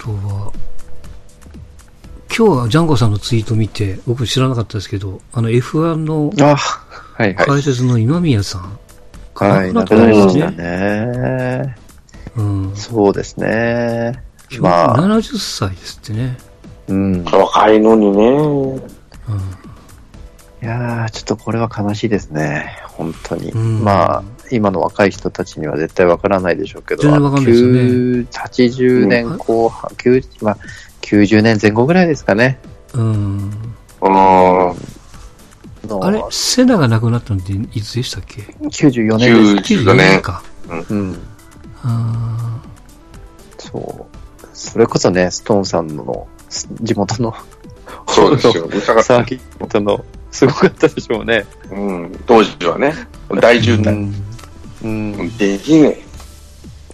とは、今日はジャンゴさんのツイート見て、僕知らなかったですけど、あの F1 の。解説の今宮さん、はい、くくなりましなりましたね。ね。うん。そうですね。今日まあ、70歳ですってね。うん。若いのにね。うん。いやー、ちょっとこれは悲しいですね。本当に。うんまあ、今の若い人たちには絶対わからないでしょうけど、全然わかんないですよね9 80年後半、90まあ、90年前後ぐらいですかね。うん。うん。のあれ、セナが亡くなったのっていつでしたっけ？94年です。90だね。か。うん。あそう。それこそね、ストーンさんの地元のそうですよ。うるさかった。サーキットのすごかったでしょうね。うん。当時はね。大渋滞。うん。できね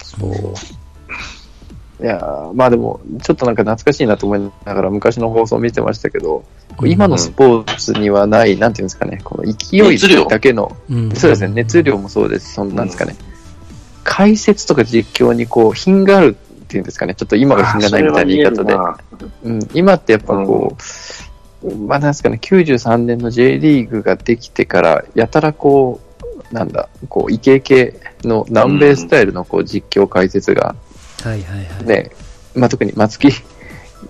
そう。いやーまあでも、ちょっとなんか懐かしいなと思いながら昔の放送を見てましたけど、今のスポーツにはない、なんていうんですかね、この勢いだけの。そうですね、熱量もそうです。し、そのなんですかね、解説とか実況にこう、品があるっていうんですかね、ちょっと今が品がないみたいな言い方で、うん、今ってやっぱこう、まあなんですかね、93年の J リーグができてから、やたらこう、なんだ、こう、イケイケの南米スタイルのこう実況解説が、はいはいはい。ね、まあ、特に松木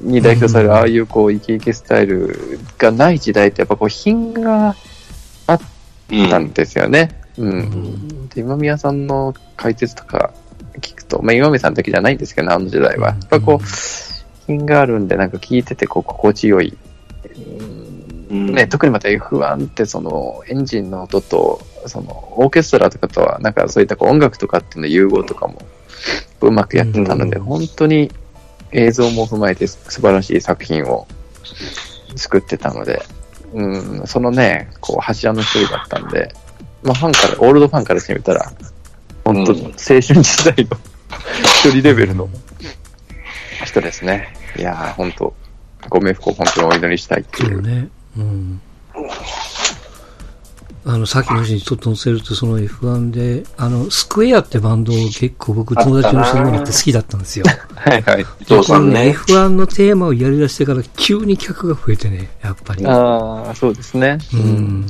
に代表されるああいうこうイケイケスタイルがない時代ってやっぱこう品があっうん。たんですよね。うん。で今宮さんの解説とか聞くと、まあ今宮さんだけじゃないんですけどね、あの時代は。やっぱこう、品があるんでなんか聞いててこう心地よい。うんね、特にまた F1 ってそのエンジンの音とそのオーケストラとかとはなんかそういったこう音楽とかっていうの融合とかもうまくやってたので、うん本当に映像も踏まえて素晴らしい作品を作ってたので、うん、そのね、こう柱の一人だったんで、まあファンから、オールドファンからしてみたら、本当、うん青春時代の一人レベルの人ですね。いやー、本当ご冥福を本当にお祈りしたいっていうね。うん。あの、さっきの話にちょっと載せると、その F1 で、あの、スクエアってバンドを結構僕友達に教えてもらって好きだったんですよ。はいはい。伊藤さんね。F1 のテーマをやり出してから急に客が増えてね、やっぱり。ああ、そうですね。う。ん。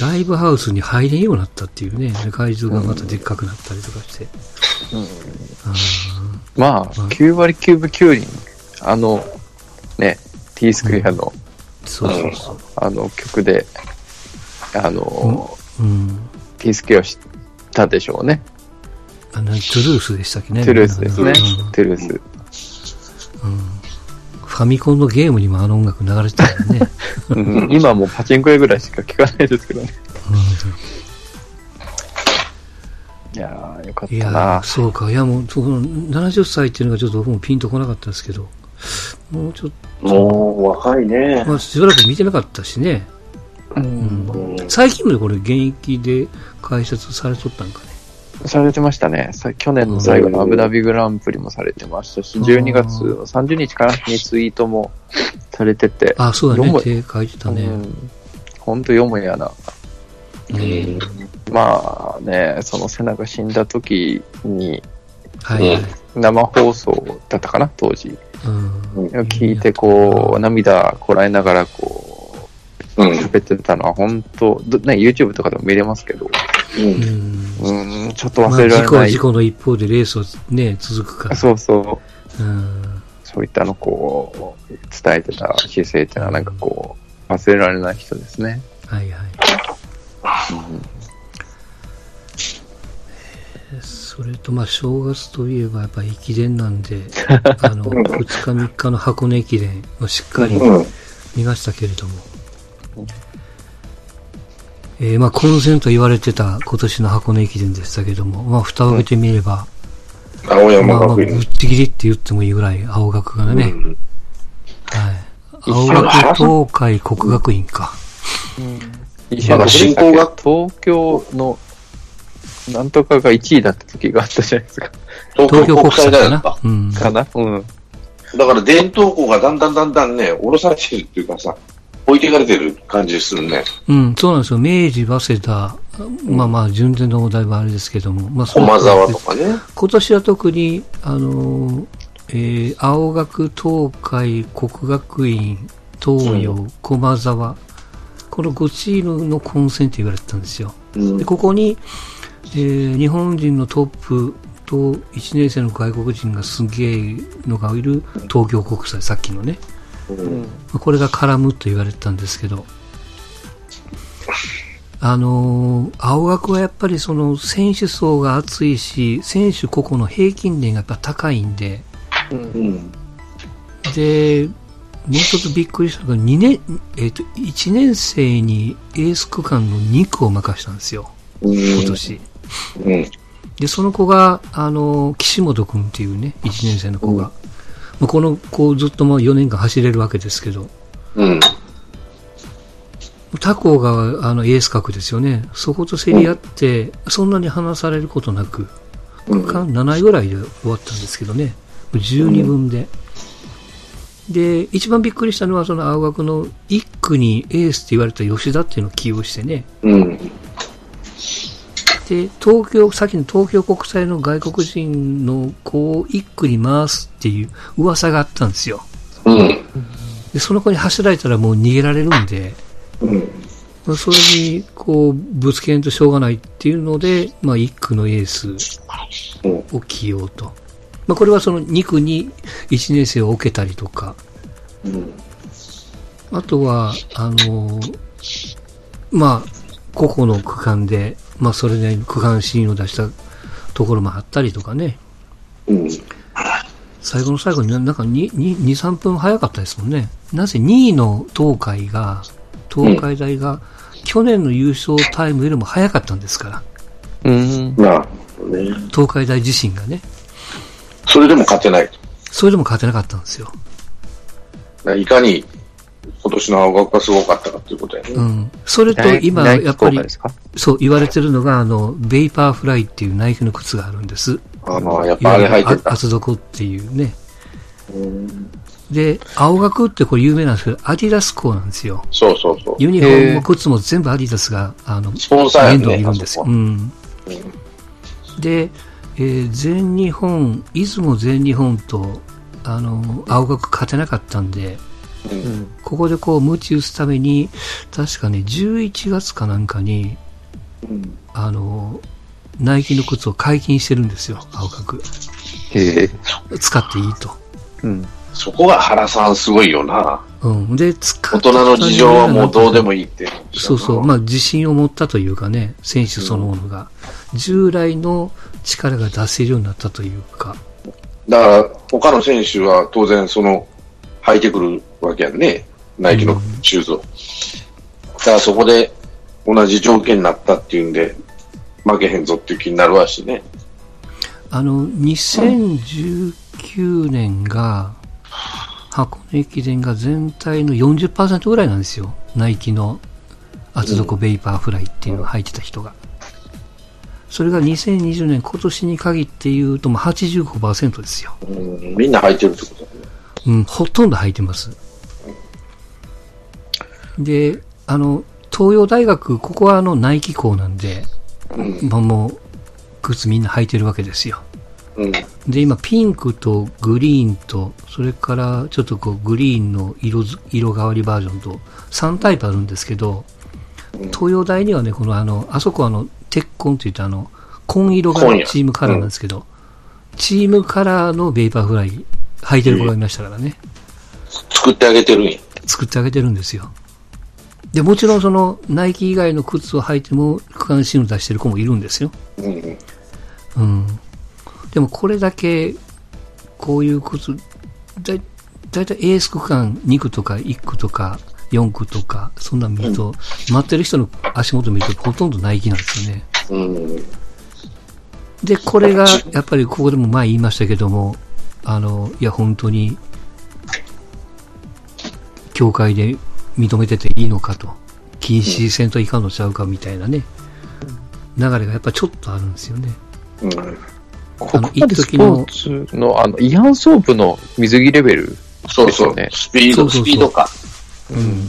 ライブハウスに入れんようになったっていうね、会場がまたでっかくなったりとかして。あまあ、9割9分9厘、あの、ね、T スクエアの、ーそうそうそう。あの曲で、あの、うん。クエアを知ったでしょうね。あの、トゥルースでしたっけね。トゥルースですねうん。トゥルース。ファミコンのゲームにもあの音楽流れてたよね。うん今もうパチンコ屋ぐらいしか聞かないですけどね。いやー、よかっいやた。そうか。いや、もう、その70歳っていうのがちょっと僕もピンとこなかったですけど、もうちょっもう若いねと、。まあ、しばらく見てなかったしね。最近までこれ現役で解説されとったんかね。されてましたね。さ去年の最後のアブダビグランプリもされてましたし、12月の30日からにツイートもされてて、あ、そうだね。手書いてたね。うん本当よもやな。うんまあね、そのセナが死んだ時にはいはい。生放送だったかな、当時。うん聞いてこう、涙こらえながらこう、うん。喋ってたのは本当、どね、YouTube とかでも見れますけど、うんうんうん、ちょっとまあ、忘れら事故はれない。事故の一方でレースをね、続くから。そうそう。うん。そういったのをこう、伝えてた姿勢っていうのはなんかこう、忘れられない人ですね。はいはい。それと、まあ、正月といえばやっぱ駅伝なんで、あの、2日3日の箱根駅伝をしっかりうん。見ましたけれども、えーまあ、混戦と言われてた今年の箱根駅伝でしたけども、まあ、蓋を開けてみれば、青まあまあ、ぶっ山学院。ちぎりって言ってもいいぐらい、青学がね、うんはい。青学、東海、国学院か。一まだ進行が東京の、なんとかが1位だった時があったじゃないですか。東京国際だよかな。うん。かなうん。だから伝統校がだんだんだんだんね、降ろされてるっていうかさ、置いていかれてる感じするね。うん、そうなんですよ。明治、早稲田、まあまあ、順天堂もだいぶあれですけども、まあ、駒沢とかね。今年は特に、あのーえー青学、東海、国学院、東洋、駒沢、この5チームの混戦と言われてたんですよ。うんで、ここに、えー日本人のトップと1年生の外国人がすげえのがいる東京国際、さっきのね。これが絡むと言われてたんですけど、あのー青学はやっぱりその選手層が厚いし、選手個々の平均年がやっぱ高いんで、うんうん。で、もう一つびっくりしたのが、2年、えっ、と、1年生にエース区間の2区を任したんですよ、うん。今年。うん。で、その子が、あの、岸本くんっていうね、1年生の子が、まあこの子ずっとまあ4年間走れるわけですけど、うん。他校があのエース格ですよね。そこと競り合って、そんなに離されることなく、うん区間7位ぐらいで終わったんですけどね。12分で。で、一番びっくりしたのは、その青学の1区にエースって言われた吉田っていうのを起用してね。うん。で、東京、さっきの東京国際の外国人の子を1区に回すっていう噂があったんですよ。うん。で、その子に走られたらもう逃げられるんで、うん。まあそれに、こう、ぶつけんとしょうがないっていうので、まあ、1区のエースうん。を起用と。まあ、これはその2区に1年生を置けたりとか、うん。あとは、あのまあ、個々の区間で、まあ、それなりに区間新を出したところもあったりとかね。うん。最後の最後にななんか2、2、2 3分早かったですもんね。なぜ2位の東海が、東海大が、去年の優勝タイムよりも早かったんですから。うん。なるほどね。東海大自身がね。それでも勝てない。それでも勝てなかったんですよ。いかに今年の青学がすごかったかっていうことやね。うん。それと今、やっぱり効果、ですか？そう言われてるのが、あの、ベイパーフライっていうナイキの靴があるんです。あの、やっぱあれ履いてた。厚底っていうね。うんで、青学ってこれ有名なんですけど、アディダス校なんですよ。そうそうそう。ユニフォームも靴も全部アディダスが、あの、スポンサーや面倒ね。いるんですよ。うん。で、えー全日本、出雲全日本と、あの、青学勝てなかったんで、うん。ここでこう、鞭打つために、確かね、11月かなんかに、うんあの、ナイキの靴を解禁してるんですよ、青学。へえ。使っていいと。うん。そこが原さんすごいよな。うん。で、使大って人の事情はもうどうでもいい。いいって。そうそう。まあ、自信を持ったというかね、選手そのものが、従来の力が出せるようになったというか、だから、他の選手は当然その、履いてくるわけやんね。ナイキのシューズを。だからそこで同じ条件になったっていうんで、負けへんぞっていう気になるわしね。あの、2019年が、箱根駅伝が全体の40%ぐらいなんですよ。ナイキの厚底ベイパーフライっていうのを履いてた人が。それが2020年今年に限って言うともう85%ですよ。うん、みんな履いてるってことだね。うん、ほとんど履いてます。で、あの、東洋大学、ここはあの、ナイキ校なんで、うん。まあもう、靴みんな履いてるわけですよ。うん。で、今、ピンクとグリーンと、それからちょっとこう、グリーンの色ず、色変わりバージョンと、3タイプあるんですけど、東洋大にはね、このあの、あそこはあの、鉄紺って言ってあの、紺色がチームカラーなんですけど、チームカラーのベイパーフライ履いてる子がいましたからね。作ってあげてるんや。作ってあげてるんですよ。で、もちろんその、ナイキ以外の靴を履いても、区間新を出してる子もいるんですよ。うん。うん。でもこれだけ、こういう靴、だいだいたいエース区間2区とか1区とか4区とか、そんなん見ると、待ってる人の足元見るとほとんどナイキなんですよね。うん。で、これが、やっぱりここでも前言いましたけども、あの、いや、本当に、協会で認めてていいのかと、禁止せんといかんのちゃうかみたいなね、流れがやっぱちょっとあるんですよね。うん。ここまでスポーツの、あの、イアンソープの水着レベル。そうそう。ですよねスピード、そうそうそうスピードか。うん。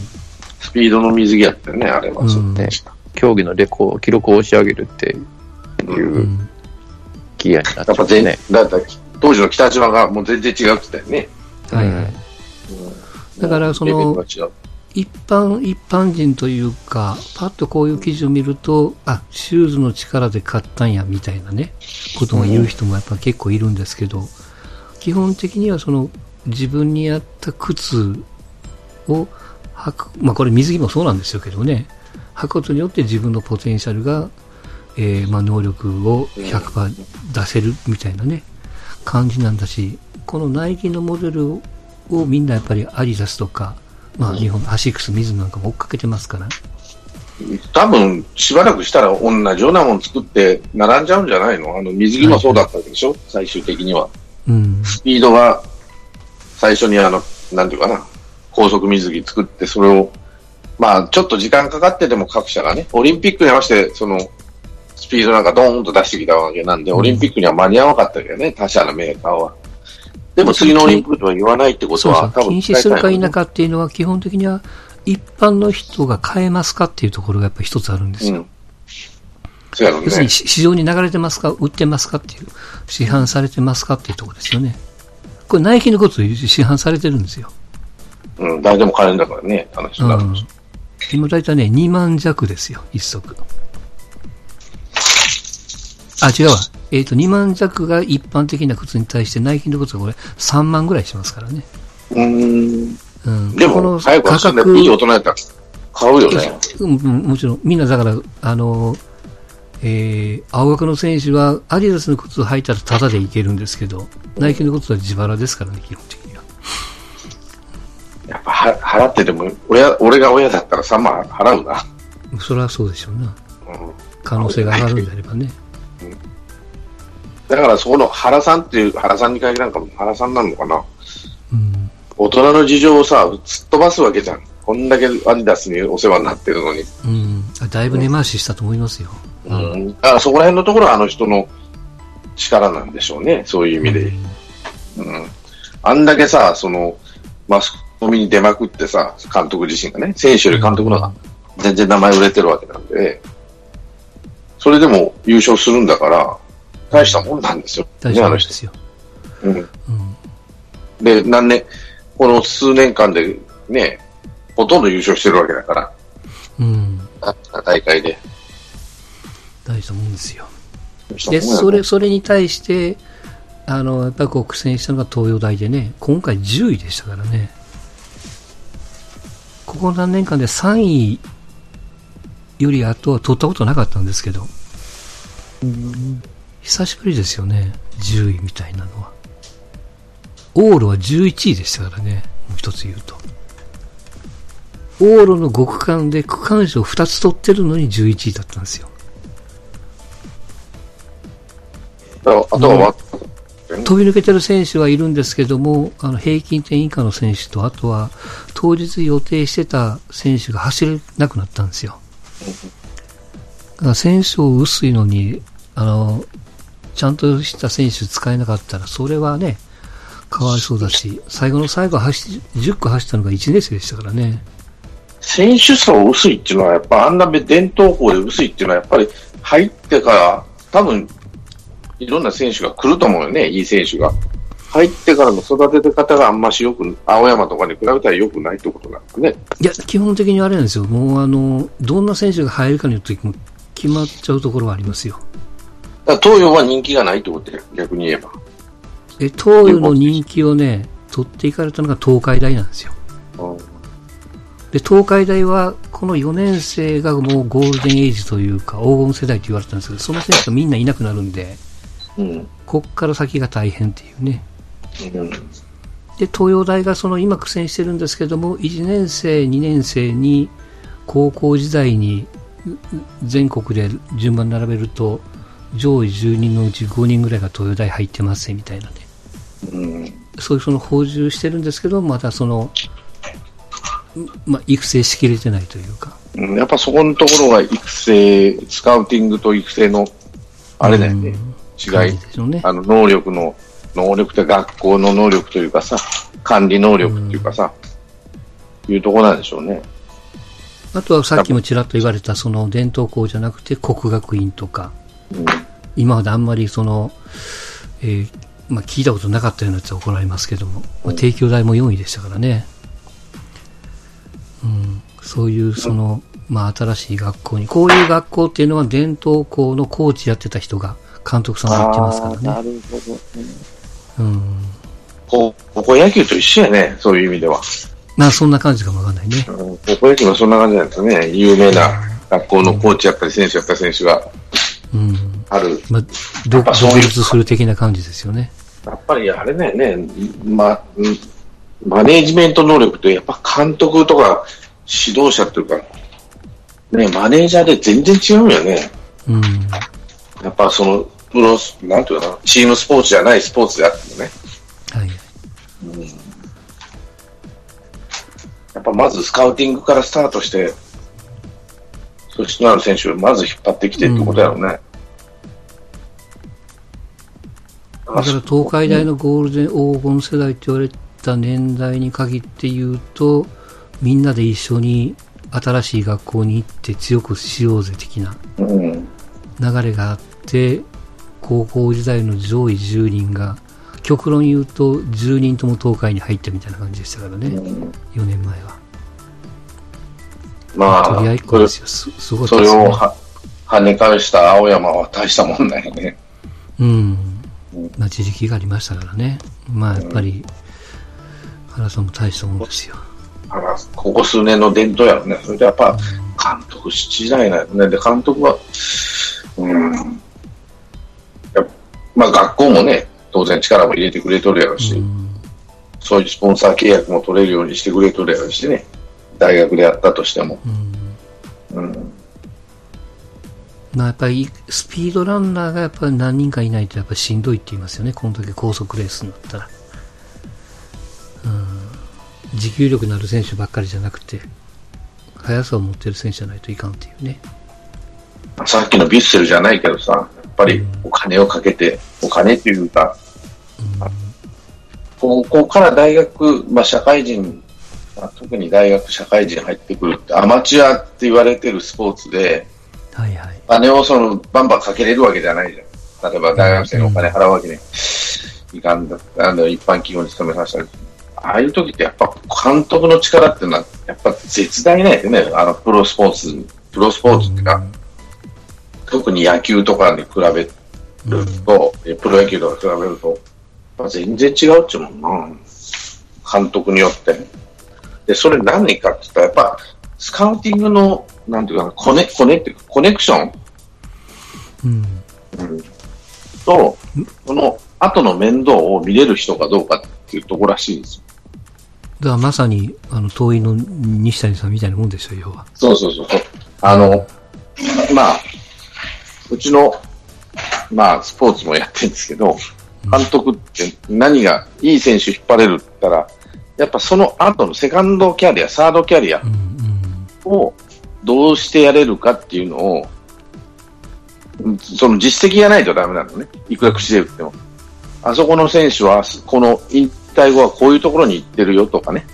スピードの水着やったよね、あれは。うんね、競技のレコ記録を押し上げるっていううんギアになっちゃやっぱ全、うね。だったら当時の北島がもう全然違うって言ったよね。はいはい。だからそのレベルが違う一般、一般人というか、パッとこういう記事を見ると、あ、シューズの力で買ったんや、みたいなね、ことを言う人もやっぱ結構いるんですけど、基本的にはその、自分に合った靴を履く、まあこれ水着もそうなんですよけどね、履くことによって自分のポテンシャルが、えーまあ能力を100%出せるみたいなね、感じなんだし、このナイキのモデルをみんなやっぱりアディダスとか、まあ日本、アシックス、ミズノなんかも追っかけてますから。多分、しばらくしたら同じようなもの作って並んじゃうんじゃないの？あの、水着もそうだったでしょ、最終的には。うん。スピードが、最初にあの、なんていうかな、高速水着作って、それを、まあ、ちょっと時間かかってでも各社がね、オリンピックに合わせて、その、スピードなんかドーンと出してきたわけなんで、うんオリンピックには間に合わなかったけどね、他社のメーカーは。でも次のオリンピックとは言わないってことは、そうそう。多分禁止するか否かっていうのは基本的には一般の人が買えますかっていうところがやっぱり一つあるんですよ。うん。そうやろうね要するに。し市場に流れてますか売ってますかっていう、市販されてますかっていうところですよね。これナイキのことで市販されてるんですよ。うん、誰でも買えるんだからね、あの人だ。うん。今大体ね、2万弱ですよ、一足。あ、違うわ。えっ、と、2万弱が一般的な靴に対して、ナイキの靴がこれ3万ぐらいしますからね。うーん。うん。でも、この価格、いい大人やったら買うよね。うん、うんもちろん、みんなだから、あの、えー、青学の選手は、アディダスの靴を履いたらタダでいけるんですけど、ナイキの靴は自腹ですからね、基本的には。やっぱは払ってでも、親、俺が親だったら3万払うな。それはそうでしょうな。うん可能性が上がるんであればね。だからそこの原さんっていう、原さんに限らんかも、原さんなのかな。うん。大人の事情をさ、突っ飛ばすわけじゃん。こんだけアディダスにお世話になってるのに。うん。あだいぶ根回ししたと思いますよ。うん。だからそこら辺のところはあの人の力なんでしょうね。そういう意味で。うん。あんだけさ、その、マスコミに出まくってさ、監督自身がね、選手より監督の方が全然名前売れてるわけなんで、それでも優勝するんだから、大したもんなんですよ。大ね、あの人。丈夫ですよ。うん。うん。で、何年、この数年間でね、ほとんど優勝してるわけだから、うん。あ大会で。大したもんですよ。で、それ、それに対して、あの、やっぱりこう苦戦したのが東洋大でね、今回10位でしたからね。ここ何年間で3位より後は取ったことなかったんですけど、久しぶりですよね、10位みたいなのは。往路は11位でしたからね、もう一つ言うと。往路の5区間で区間賞2つ取ってるのに11位だったんですよ。だからあとはわ、飛び抜けてる選手はいるんですけども、あの平均点以下の選手と、あとは当日予定してた選手が走れなくなったんですよ。だから選手を薄いのに、あの、ちゃんとした選手使えなかったら、それはね、かわいそうだし、最後の最後走っ、10個走ったのが1年生でしたからね。選手層薄いっていうのは、やっぱあんな伝統校で薄いっていうのは、やっぱり入ってから、多分、いろんな選手が来ると思うよね、いい選手が。入ってからの育て方があんましよく、青山とかに比べたら良くないってことなんですね。いや、基本的にあれなんですよ。もうあの、どんな選手が入るかによっても決まっちゃうところはありますよ。だ東洋は人気がないってことで、逆に言えば。え、東洋の人気をね、取っていかれたのが東海大なんですよ。で、東海大は、この4年生がもうゴールデンエイジというか、黄金世代と言われてたんですけど、その選手がみんないなくなるんで、うん。こっから先が大変っていうね。うん。で、東洋大がその今苦戦してるんですけども、1年生、2年生に、高校時代に全国で順番並べると、上位10人のうち5人ぐらいが東洋大入ってますね、みたいなね。うん。そういうその補充してるんですけど、またその、んまあ、育成しきれてないというか。うんやっぱそこのところが育成、スカウティングと育成の、あれだよね、うん違い。でしょうね。あの、能力の、能力って学校の能力というかさ、管理能力っていうかさ、いうところなんでしょうね。あとはさっきもちらっと言われた、その伝統校じゃなくて国学院とか、うん。今まであんまりその、えーまあ、聞いたことなかったようなやつは怒られますけども、まあ、提供代も4位でしたからね。うん、そういう、その、まあ、新しい学校に、こういう学校っていうのは伝統校のコーチやってた人が監督さんが言ってますからなね。るほど。うん。高校野球と一緒やね、そういう意味では。まあ、そんな感じかもわかんないね。うん高校野球もそんな感じなんですね。有名な学校のコーチやったり選手やったり選手がうん。ある。まあ、独立する的な感じですよね。やっぱりあれだよね、ま、うんマネージメント能力ってやっぱ監督とか指導者っていうか、ね、マネージャーで全然違うよね。うん。やっぱその、プロス、なんていうかな、チームスポーツじゃないスポーツであってもね。はい。やっぱまずスカウティングからスタートして、素質のある選手をまず引っ張ってきてってことやろうね。だから東海大のゴールデン黄金世代って言われた年代に限って言うと、みんなで一緒に新しい学校に行って強くしようぜ的なうん。流れがあって、高校時代の上位10人が、極論言うと10人とも東海に入ったみたいな感じでしたからね、4年前は。まあ取り合いっ、こですよ。すすごかったそ。れをは跳ね返した青山は大したもんだよね。うん。まあ、自力がありましたからね。まあ、やっぱり、原さんも大したもんですよ。ここ数年の伝統やろね。それでやっぱ、監督時代なんやね。で、監督は、うん。やっまあ学校もね、当然力も入れてくれとるやろし、うんそういうスポンサー契約も取れるようにしてくれとるやろしね。大学でやったとしても。うんうん。まあ、やっぱりスピードランナーがやっぱり何人かいないとやっぱりしんどいって言いますよね、この時高速レースになったら。うん、持久力のある選手ばっかりじゃなくて、速さを持ってる選手じゃないといかんっていうね。さっきのビッセルじゃないけどさ、やっぱりお金をかけて、お金っていうか、高校から大学、まあ社会人、まあ特に大学社会人入ってくるって、アマチュアって言われてるスポーツで、はいはい。金をそのバンバンかけれるわけじゃないじゃん。例えば大学生にお金払うわけにいかんだ、あの一般企業に勤めさせたり。ああいう時ってやっぱ監督の力っていうのはやっぱ絶大なんですよね。あのプロスポーツ、プロスポーツっていうか、特に野球とかに比べると、えプロ野球とか比べると、全然違うっちゅうもんな。監督によって。で、それ何かって言ったら、やっぱ、スカウティングの、なんていうかな、コネ、コネっていうか、コネクション？うん。と、その後の面倒を見れる人かどうかっていうところらしいんですよ。だからまさに、あの、遠いの西谷さんみたいなもんでしょ、要は。そうそうそうそう。あの、まあ、うちの、まあ、スポーツもやってるんですけど、監督って何がいい選手引っ張れるって言ったら、やっぱその後のセカンドキャリア、サードキャリア。をどうしてやれるかっていうのを、うんその実績がないとダメなのね。いくら口で言っても。あそこの選手は、この引退後はこういうところに行ってるよとかね。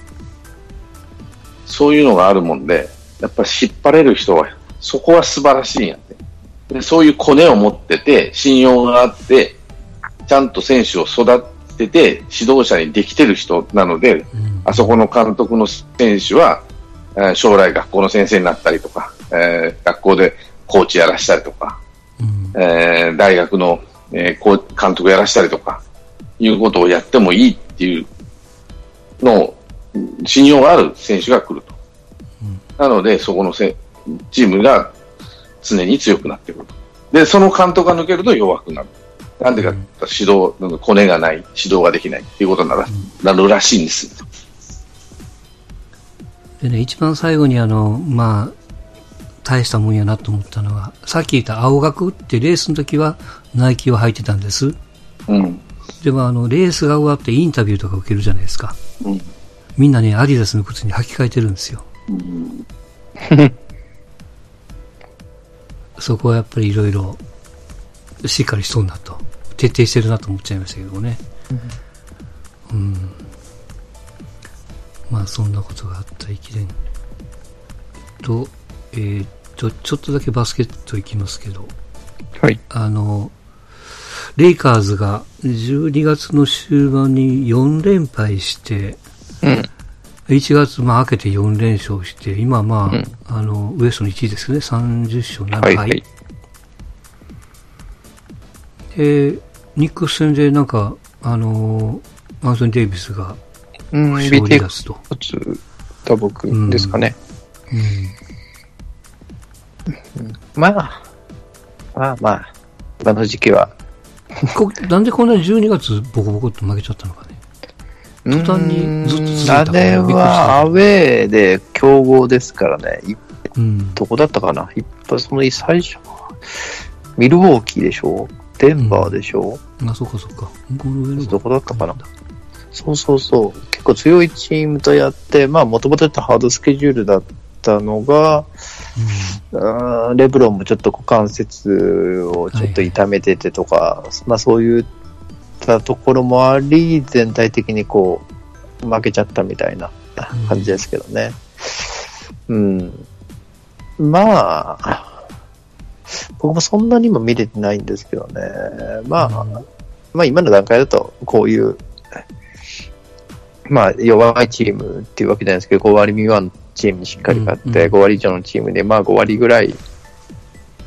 そういうのがあるもんで、やっぱり引っ張れる人は、そこは素晴らしいんやって。でそういうコネを持ってて、信用があって、ちゃんと選手を育てて、指導者にできてる人なので、うんあそこの監督の選手は、えー将来学校の先生になったりとか、えー学校でコーチやらしたりとか、うんえー大学の、えー監督やらしたりとか、いうことをやってもいいっていうのを、信用がある選手が来ると。なので、そこのせチームが常に強くなってくると。で、その監督が抜けると弱くなる。なんでか指導、なんかコネがない、指導ができないっていうことなら、なるらしいんですよ。でね、一番最後にあの、まあ、大したもんやなと思ったのは、さっき言った青学ってレースの時はナイキを履いてたんです。うん。でもあの、レースが終わってインタビューとか受けるじゃないですか。うん。みんなね、アディダスの靴に履き替えてるんですよ。そこはやっぱりいろいろしっかりしそうなと、徹底してるなと思っちゃいましたけどもね。うん。まあそんなことがあった駅伝と、えーっと、ちょっとだけバスケットいきますけど、はい。あの、レイカーズが12月の終盤に4連敗して、うん。1月、まあ、明けて4連勝して、今、まあ、うんあの、ウエストの1位ですね。30勝7敗。はいはい。で、ニックス戦でなんか、あの、アンソニー・デイビスがうん、負傷を離 BT 脱と。打撲ですかね。まあ、まあまあ、今の時期は。こなんでこんなに12月ボコボコって負けちゃったのかね。途端にずっと続いたあれはアウェーで強豪ですからね。いうん。どこだったかな一発、その最初、ミルウォーキーでしょデンバーでしょ、あ、そっかそっか。どこだったかなそうそうそう。結構強いチームとやって、まあ、もともとハードスケジュールだったのが、あーレブロンもちょっと股関節をちょっと痛めててとか、まあそういったところもあり、全体的にこう、負けちゃったみたいな感じですけどね。うん。まあ、僕もそんなにも見れてないんですけどね。まあ、まあ今の段階だと、こういう、まあ弱いチームっていうわけじゃないですけど、5割未満のチームにしっかり勝って、うんうん5割以上のチームで、まあ5割ぐらい、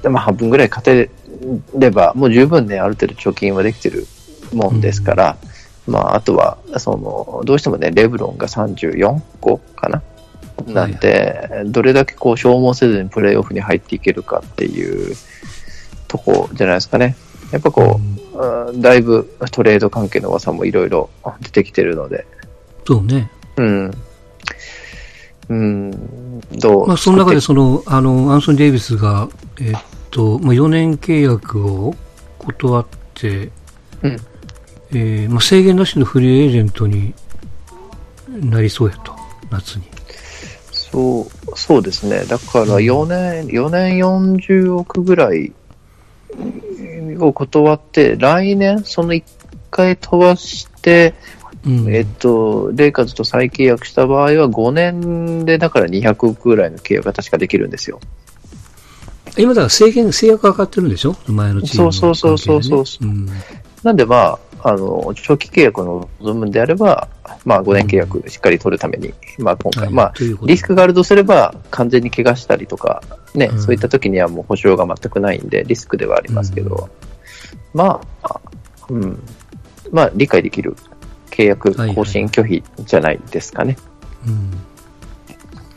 まあ半分ぐらい勝てれば、もう十分ね、ある程度貯金はできてるもんですから、まああとは、その、どうしてもね、レブロンが34個かななんで、どれだけこう消耗せずにプレーオフに入っていけるかっていうとこじゃないですかね。やっぱこう、うんだいぶトレード関係の噂もいろいろ出てきてるので、そうね。うん。うん、どう？まあ、その中で作その、あの、アンソニー・デイビスが、えっと、まあ、4年契約を断って、うんえーまあ、制限なしのフリーエージェントになりそうやと、夏に。そう、そうですね。だから4年、4年40億ぐらいを断って、来年その1回飛ばして、うん。えっと、レイカーズと再契約した場合は5年でだから200億ぐらいの契約が確かできるんですよ。今だから制限、制約がかかってるんでしょ？前のチームのね。そうそうそうそうそううん。なんでまあ、あの、長期契約を望むんであれば、まあ5年契約しっかり取るために、まあ今回、はい。まあリスクがあるとすれば完全に怪我したりとか、ね、うん。そういった時にはもう保証が全くないんでリスクではありますけど、まあ、うん、まあ理解できる契約更新拒否じゃないですかね。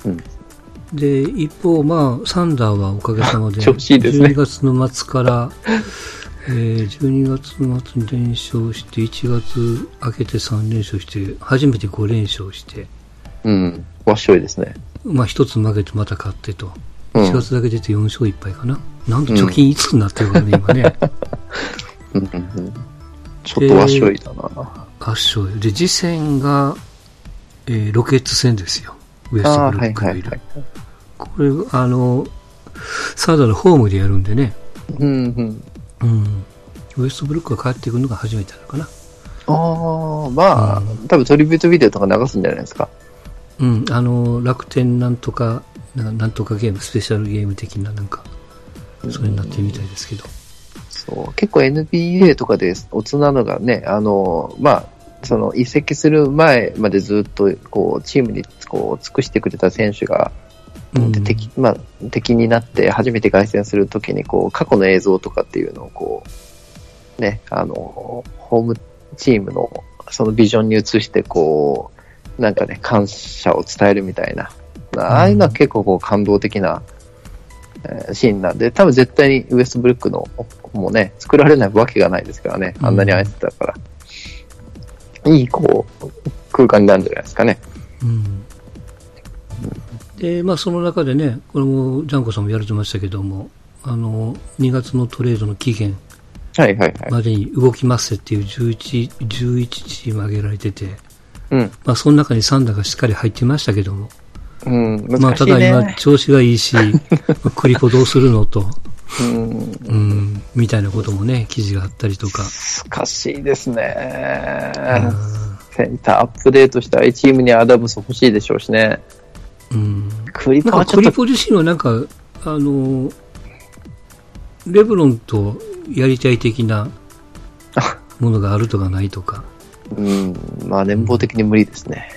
うん。うん。で、一方、まあ、サンダーはおかげさまで、調子いいですね。12月の末から、えー、12月の末に連勝して、1月明けて3連勝して、初めて5連勝して、うん、わっしょいですね。まあ、一つ負けてまた勝ってと、うん1月だけ出て4勝1敗かな。なんと貯金いつになってるかね、今ね。うんうんうんちょっとわっしょいだな。圧勝で、次戦が、えーロケッツ戦ですよ。ウエストブルはいックのいる。はいはい。これ、あの、サーダーのホームでやるんでね、うんうん。うん。ウエストブルックが帰ってくるのが初めてなのかな。ああ、まあ、うん多分トリビュートビデオとか流すんじゃないですか。うん。あの、楽天なんとか、ななんとかゲーム、スペシャルゲーム的な、なんか、それになってるみたいですけど。そう、結構 NBA とかでおつなのがね、あの、まあ、その移籍する前までずっとこうチームにこう尽くしてくれた選手が、うんで敵まあ、敵になって初めて凱旋するときにこう過去の映像とかっていうのをこう、ね、あの、ホームチームのそのビジョンに移してこう、なんかね、感謝を伝えるみたいな、ああいうのは結構こう感動的な、えーシーンなんで、多分絶対にウエストブルックのもね、作られないわけがないですからね、あんなに愛せてたから。いい、こう、空間になるんじゃないですかね。うん。で、まあ、その中でね、これも、ジャンコさんもやれてましたけども、あの、2月のトレードの期限。までに動きますっていう11、11チーム挙げられてて、うん。まあ、その中にサンダーがしっかり入ってましたけども、うん、まあ。ただ今、調子がいいし、まあクリコどうするのと、うん、うん、みたいなこともね、記事があったりとか、難しいですね。うんセンターアップデートしたいチームにアダムス欲しいでしょうしね。うん。クリなんかクリポ自身はなんか、あの、レブロンとやりたい的なものがあるとかないとか。うん。まあ、年俸的に無理ですね。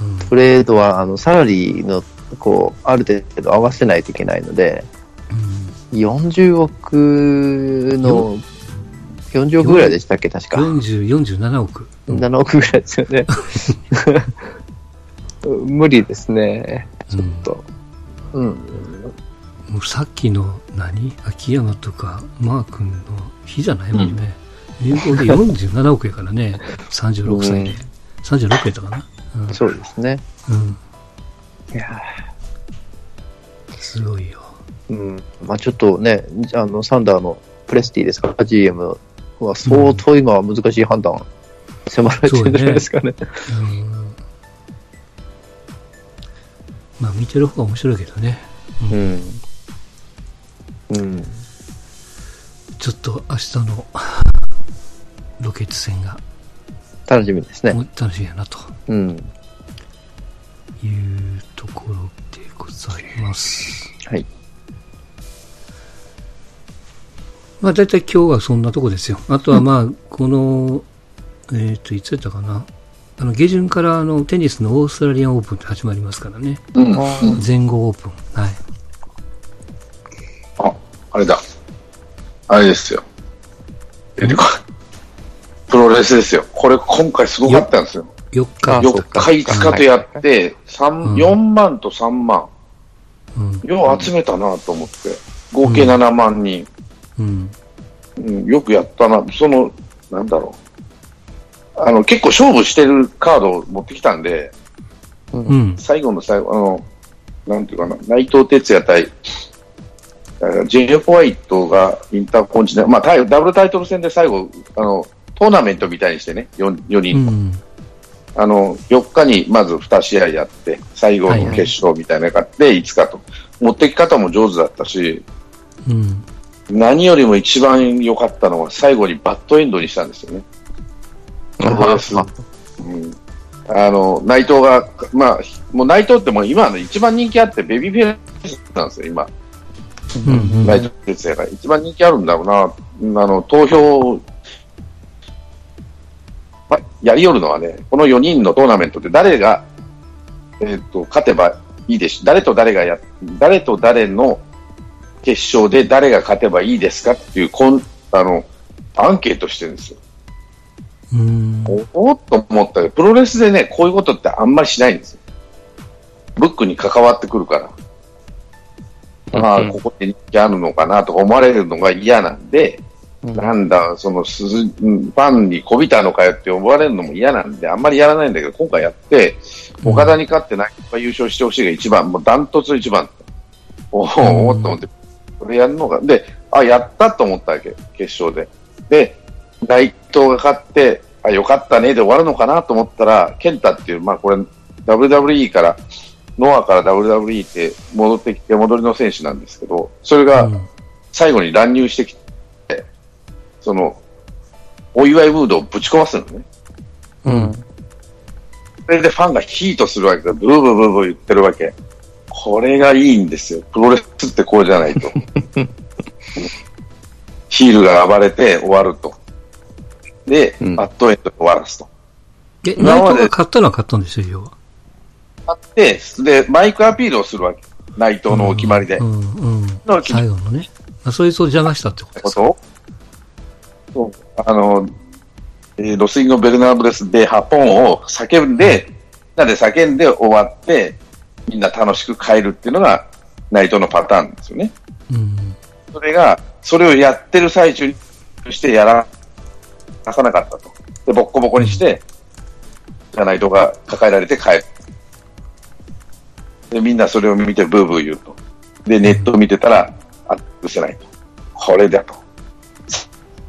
うん。トレードは、あの、サラリーの、こう、ある程度合わせないといけないので、40億の、40億ぐらいでしたっけ、確か。40、47億。うん7億ぐらいですよね。無理ですね。ちょっと。うん。もうさっきの何？秋山とかマー君の日じゃないもんね。年俸で47億やからね。36歳で。36やったかな？うん。そうですね。うん。いやすごいよ。うん。まあちょっとね、あの、サンダーのプレスティですか、GM は相当今は難しい判断迫られてるんじゃないですかね。うん。まあ見てる方が面白いけどね。うん。うん。ちょっと明日のロケット戦が楽しみですね。楽しみやなとうん。いうところでございます。はい。まあ大体今日はそんなとこですよ。あとはまあ、この、えっ、と、いつやったかな。あの、下旬からあの、テニスのオーストラリアンオープンって始まりますからね。うん。全豪オープン。はい。あ、あれだ。あれですよ。出てこいプロレスですよ。これ今回すごかったんですよ。4日。あ4日5日とやって、三うん4万と3万。うん。よう集めたなと思って。合計7万人。うん。うん、よくやったな。その、なんだろう。あの、結構勝負してるカードを持ってきたんで、うん。最後の最後、あの、なんていうかな、内藤哲也対、ジェイ・ホワイトがインターコンチネまあ、ダブルタイトル戦で最後、あの、トーナメントみたいにしてね、4, 4う人、ん。あの、4日にまず2試合やって、最後の決勝みたいなのがあって、5日と。持ってき方も上手だったし、うん。何よりも一番良かったのは最後にバッドエンドにしたんですよね。あの、内藤が、まあ、もう内藤ってもう今の一番人気あってベビーフェイスなんですよ、今。うん。うん。内藤哲也が一番人気あるんだろうな。あの、投票、まあ、やりよるのはね、この4人のトーナメントで誰が、えっ、と、勝てばいいです。誰と誰がや、誰と誰の決勝で誰が勝てばいいですかっていう、こん、あの、アンケートしてるんですよ。うん。おおっと思ったけど、プロレスでね、こういうことってあんまりしないんですよ。ブックに関わってくるから。ああ、ここで人気あるのかなとか思われるのが嫌なんで、なんだ、そのファンにこびたのかよって思われるのも嫌なんで、あんまりやらないんだけど、今回やって、岡田に勝って何か優勝してほしいが一番、もうダントツ一番。おお、おーっと思って、これやるのが、で、あ、やったと思ったわけ、決勝で。で、内藤が勝って、あ、よかったねで終わるのかなと思ったら、ケンタっていう、まあこれ、WWE から、ノアから WWE って戻ってきて、戻りの選手なんですけど、それが最後に乱入してきて、その、お祝いムードをぶち壊すのね。うん。それでファンがヒートするわけだ。ブーブーブーブー言ってるわけ。これがいいんですよ。プロレスってこうじゃないと。ヒールが暴れて終わると。で、うんバッドエンドで終わらすと。え、内藤が勝ったのは勝ったんでしょ、要は。あって、で、マイクアピールをするわけ。内藤のお決まりで。うん、うん。の決まり最後のね。あそいつを邪魔したってことですか？こと？をそうあの、えーロスインゴ・ベルナーブレスでハポンを叫んで、みんなで叫んで終わって、みんな楽しく帰るっていうのが内藤のパターンですよね。うん。それが、それをやってる最中にしてやらなさなかったと。で、ボッコボコにして、じゃあ内藤が抱えられて帰る。で、みんなそれを見てブーブー言うと。で、ネットを見てたら、あ、許せないと。これだと。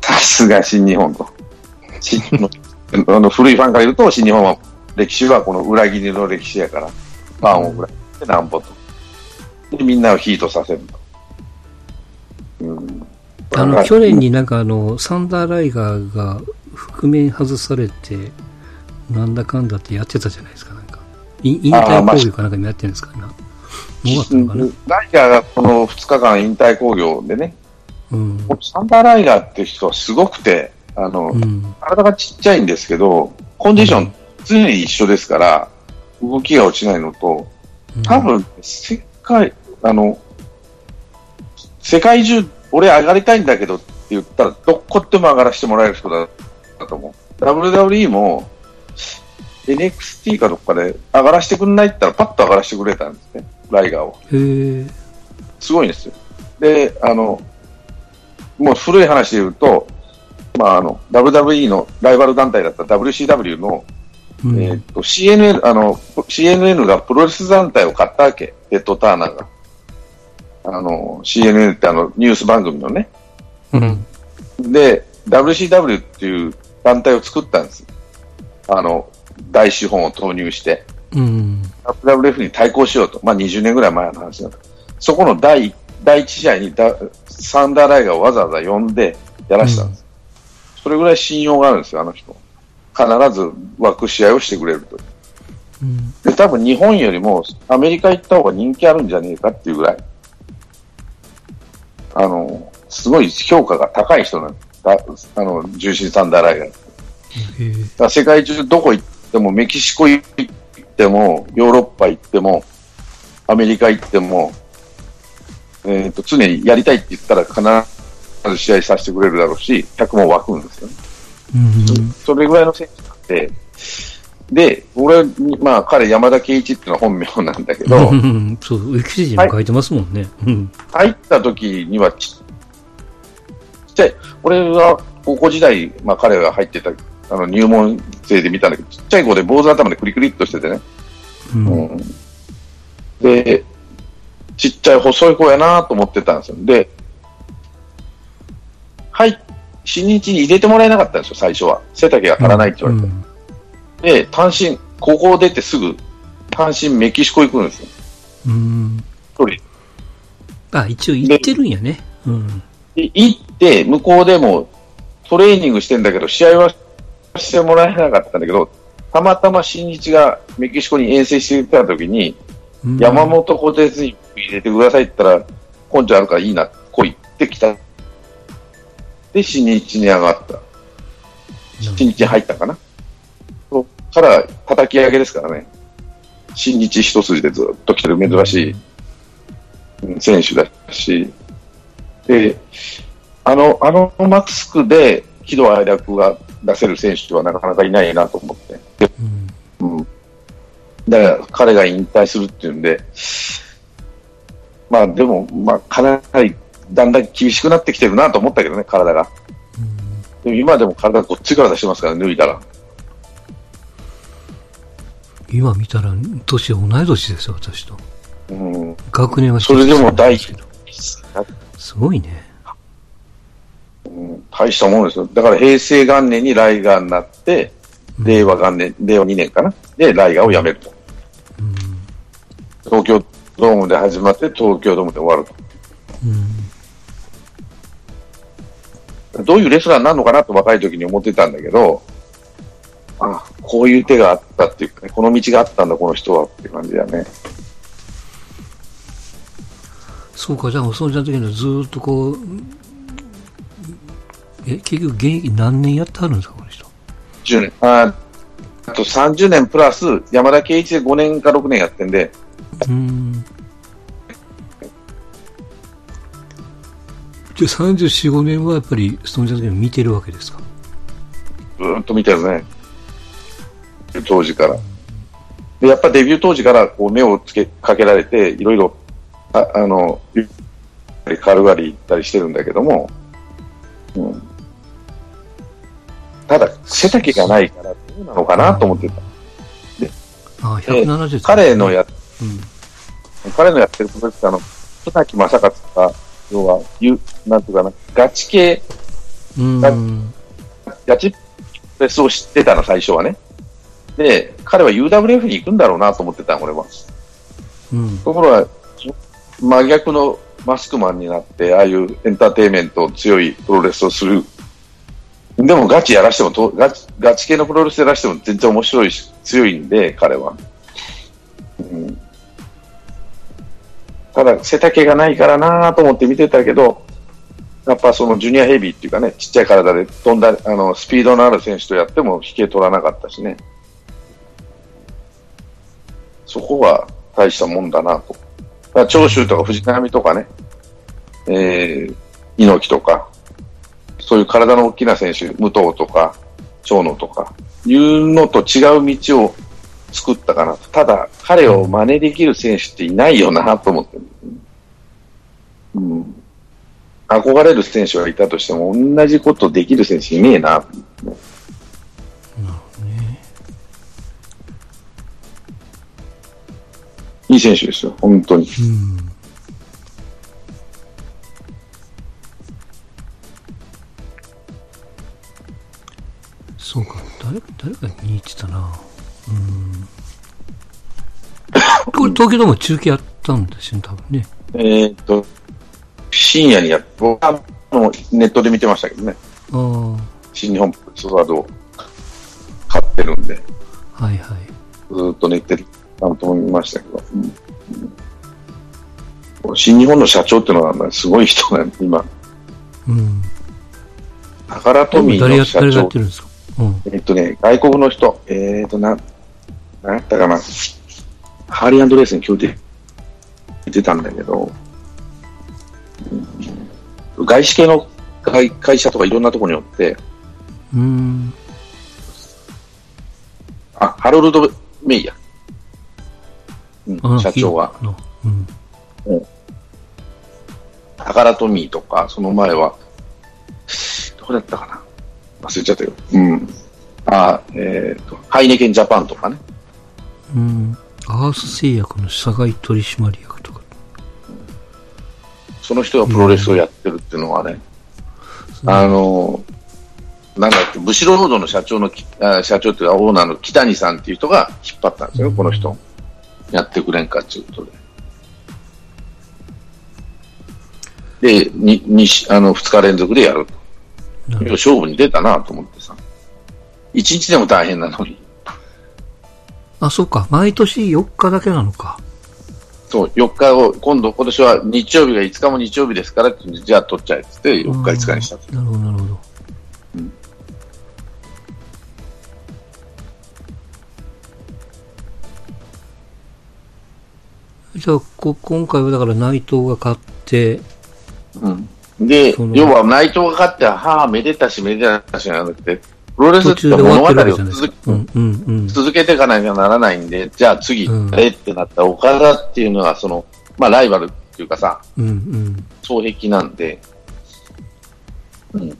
さすが新日本と。新日本あの古いファンから言うと、新日本は歴史はこの裏切りの歴史やから、ファンを裏切ってなんぼと。で、みんなをヒートさせると。うん。あの、去年になんかあの、サンダーライガーが覆面外されて、なんだかんだってやってたじゃないですか、なんか。い引退攻撃かなんかもやってるんですか、今。もうったのかなライガーがこの2日間引退興行でね、うん。サンダーライガーって人はすごくて、あの、うん。体がちっちゃいんですけど、コンディション常に一緒ですから、動きが落ちないのと、多分、世界、あの、世界中、俺上がりたいんだけどって言ったら、どこっても上がらせてもらえる人だと思う。WWE も、NXT かどっかで上がらせてくんないって言ったら、パッと上がらせてくれたんですね、ライガーを。へえ。すごいんですよ。で、あの、もう古い話で言うと、まあ、あの、WWE のライバル団体だった WCW の、うんえーっと、CNN、あの、CNN がプロレス団体を買ったわけ。テッド・ターナーが。あの、CNN ってあの、ニュース番組のね。うん。で、WCW っていう団体を作ったんです。あの、大資本を投入して。うん。WWF に対抗しようと。まあ、20年ぐらい前の話だそこの第、第一試合にダサンダーライガーをわざわざ呼んでやらしたんです。それぐらい信用があるんですよ、あの人。必ず枠試合をしてくれると。うん。で、多分日本よりもアメリカ行った方が人気あるんじゃねえかっていうぐらい、あの、すごい評価が高い人なんだ、あの、重心サンダーライガー。だ世界中どこ行っても、メキシコ行っても、ヨーロッパ行っても、アメリカ行っても、えっ、と、常にやりたいって言ったら必ず試合させてくれるだろうし、客も湧くんですよね。うん。それぐらいの選手なんで、で、俺に、まあ、彼、山田圭一っていうのは本名なんだけどう、ん そう、ウィキペディアにも書いてますもんね。うん。入った時にはちちっちゃい、俺は高校時代、まあ、彼が入ってた、あの、入門生で見たんだけど、ちっちゃい子で坊主頭でクリクリっとしててね。う。うんん。で、ちっちゃい細い子やなと思ってたんですよ。で、はい、新日に入れてもらえなかったんですよ、最初は。背丈が足らないって言われて。うんで、単身、高校出てすぐ、単身メキシコ行くんですよ。うん。一人。あ、一応言ってるんやね。うん。で行って、向こうでもトレーニングしてんだけど、試合はしてもらえなかったんだけど、たまたま新日がメキシコに遠征してた時に、うん山本小鉄に入れてくださいって言ったら、根性あるからいいな、来いって来た。で、新日に上がった。新日に入ったかな。から叩き上げですからね。新日一筋でずっと来てる珍しいうん選手だし、で、あの、あのマスクで喜怒哀楽が出せる選手はなかなかいないなと思って。うん。うん。だから彼が引退するっていうんで、まあでも、まあかなりだんだん厳しくなってきてるなと思ったけどね、体が。でも今でも体こっちから出してますから、脱いだら。今見たら、年は同い年ですよ、私と。うん。学年はそれでも第一緒なんですごいね。うん大したもんですよ。だから平成元年にライガーになって、令和元年、令和2年かな？で、ライガーを辞めると。うん。東京ドームで始まって、東京ドームで終わるうん。と。どういうレスラーになるのかなと若い時に思ってたんだけど、あこういう手があったっていうかね、この道があったんだ、この人はっていう感じだね。そうか、じゃあ、そのちゃん時にずーっとこう、え、結局現役何年やってはるんですか、この人？10年。ああと30年プラス、山田圭一で5年か6年やってんで、うーん。じゃあ34、5年はやっぱり、ストーンジャズゲーム見てるわけですか？ずーっと見てるね。当時から。で、やっぱデビュー当時からこう目をつけかけられて、いろいろ、ああの、軽々行ったりしてるんだけども、うん、ただ、背丈がないからどうなのかなと思ってた。ああ、170で彼のや、うん。彼のやってることってあの、戸崎正勝とか、要は、ゆなんていうかな、ガチ系、うーん。ガチプレスを知ってたの、最初はね。で、彼は UWF に行くんだろうなと思ってた、俺は。うん。ところが、真逆のマスクマンになって、ああいうエンターテインメント強いプロレスをする。でもガチやらしてもとガチ、ガチ系のプロレスやらしても全然面白いし、強いんで、彼は。うん、ただ、背丈がないからなと思って見てたけど、やっぱそのジュニアヘビーっていうかね、ちっちゃい体で飛んだ、あの、スピードのある選手とやっても引け取らなかったしね。そこは大したもんだなと。だ長州とか藤波とかね、えー、猪木とか、そういう体の大きな選手、武藤とか、長野とか、いうのと違う道を作ったかなと。ただ、彼を真似できる選手っていないよなと思ってる。うん。憧れる選手がいたとしても、同じことできる選手いねえな。いい選手ですよ、本当に。うん。そうか、誰、誰かに似てたな。うん。これ東京ドーム中継やったんですよね、多分ね。えーっと、深夜にやっ僕はもうネットで見てましたけどね、あ新日本プロレスワードを買ってるんで、あ、はいはい。ずーっと寝てる、なんとも見ましたけど、うん新日本の社長っていうのはすごい人なんで、今、うん。タカラトミー誰やの社長誰がやって、るんですか？うん。えっとね、外国の人、えっと、な、なんやったかな、ハーリーレースに今日で出てたんだけど、うん外資系の会会社とかいろんなところによって、うん。あ、ハロルド・メイヤー、うんあ社長は。。聞いたのうん。タカラトミーとか、その前は、どこだったかな？忘れちゃったよ。うん。あ、えっ、と、ハイネケンジャパンとかね。うん。アース製薬の社外取締役とか。その人がプロレスをやってるっていうのはね、あの、なんだっけ、ブシロードの社長の社長っていうかオーナーの北谷さんっていう人が引っ張ったんですよ、この人。やってくれんかっていうことで。で、に、にし、あの、二日連続でやると。勝負に出たなと思ってさ。一日でも大変なのに。あ、そうか。毎年4日だけなのか。そう、4日を、今度、今年は日曜日が5日も日曜日ですからって、じゃあ取っちゃえって言って、4日5日にしたと。なるほど、なるほど。じゃあこ、今回はだから内藤が勝って、うん。で要は内藤が勝って、はあ、めでたしめでたしじゃなくて、プロレス途って物語を続か。うん、うん、うん。続けていかなきゃならないんで、じゃあ次、うんえってなった岡田っていうのは、その、まあライバルっていうかさ、うん、うん。双璧なんで、うん。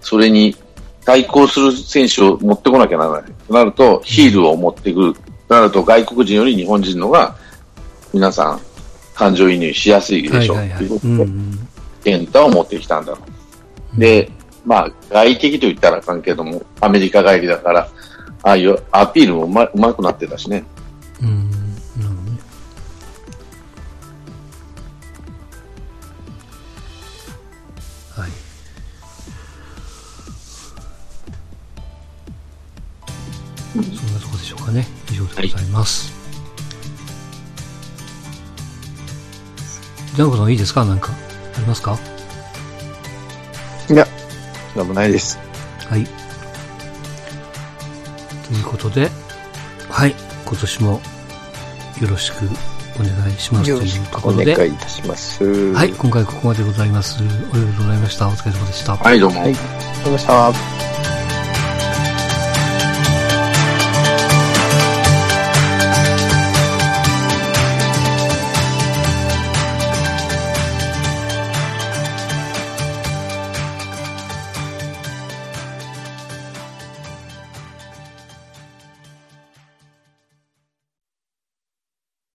それに対抗する選手を持ってこなきゃならない。となると、ヒールを持ってくる。となると、外国人より日本人のが、皆さん、感情移入しやすいでしょう。はいはいうことで、うん、うん。を持ってきたんだろう。で、まあ、外敵と言ったらあかんけども、アメリカ帰りだから、ああいうアピールもうまうまくなってたしね。うん、なるほどね。はい。そんなとこでしょうかね。以上でございます。ジャンコさんいいですか？なんか、ありますか？いや、なんもないです。はい。ということで、はい。今年もよろしくお願いしますというとこおろで、願いいたします。はい。今回ここまでございます。ありがとうございました。お疲れ様でした。はい、どうも。はい。ありがとうございました。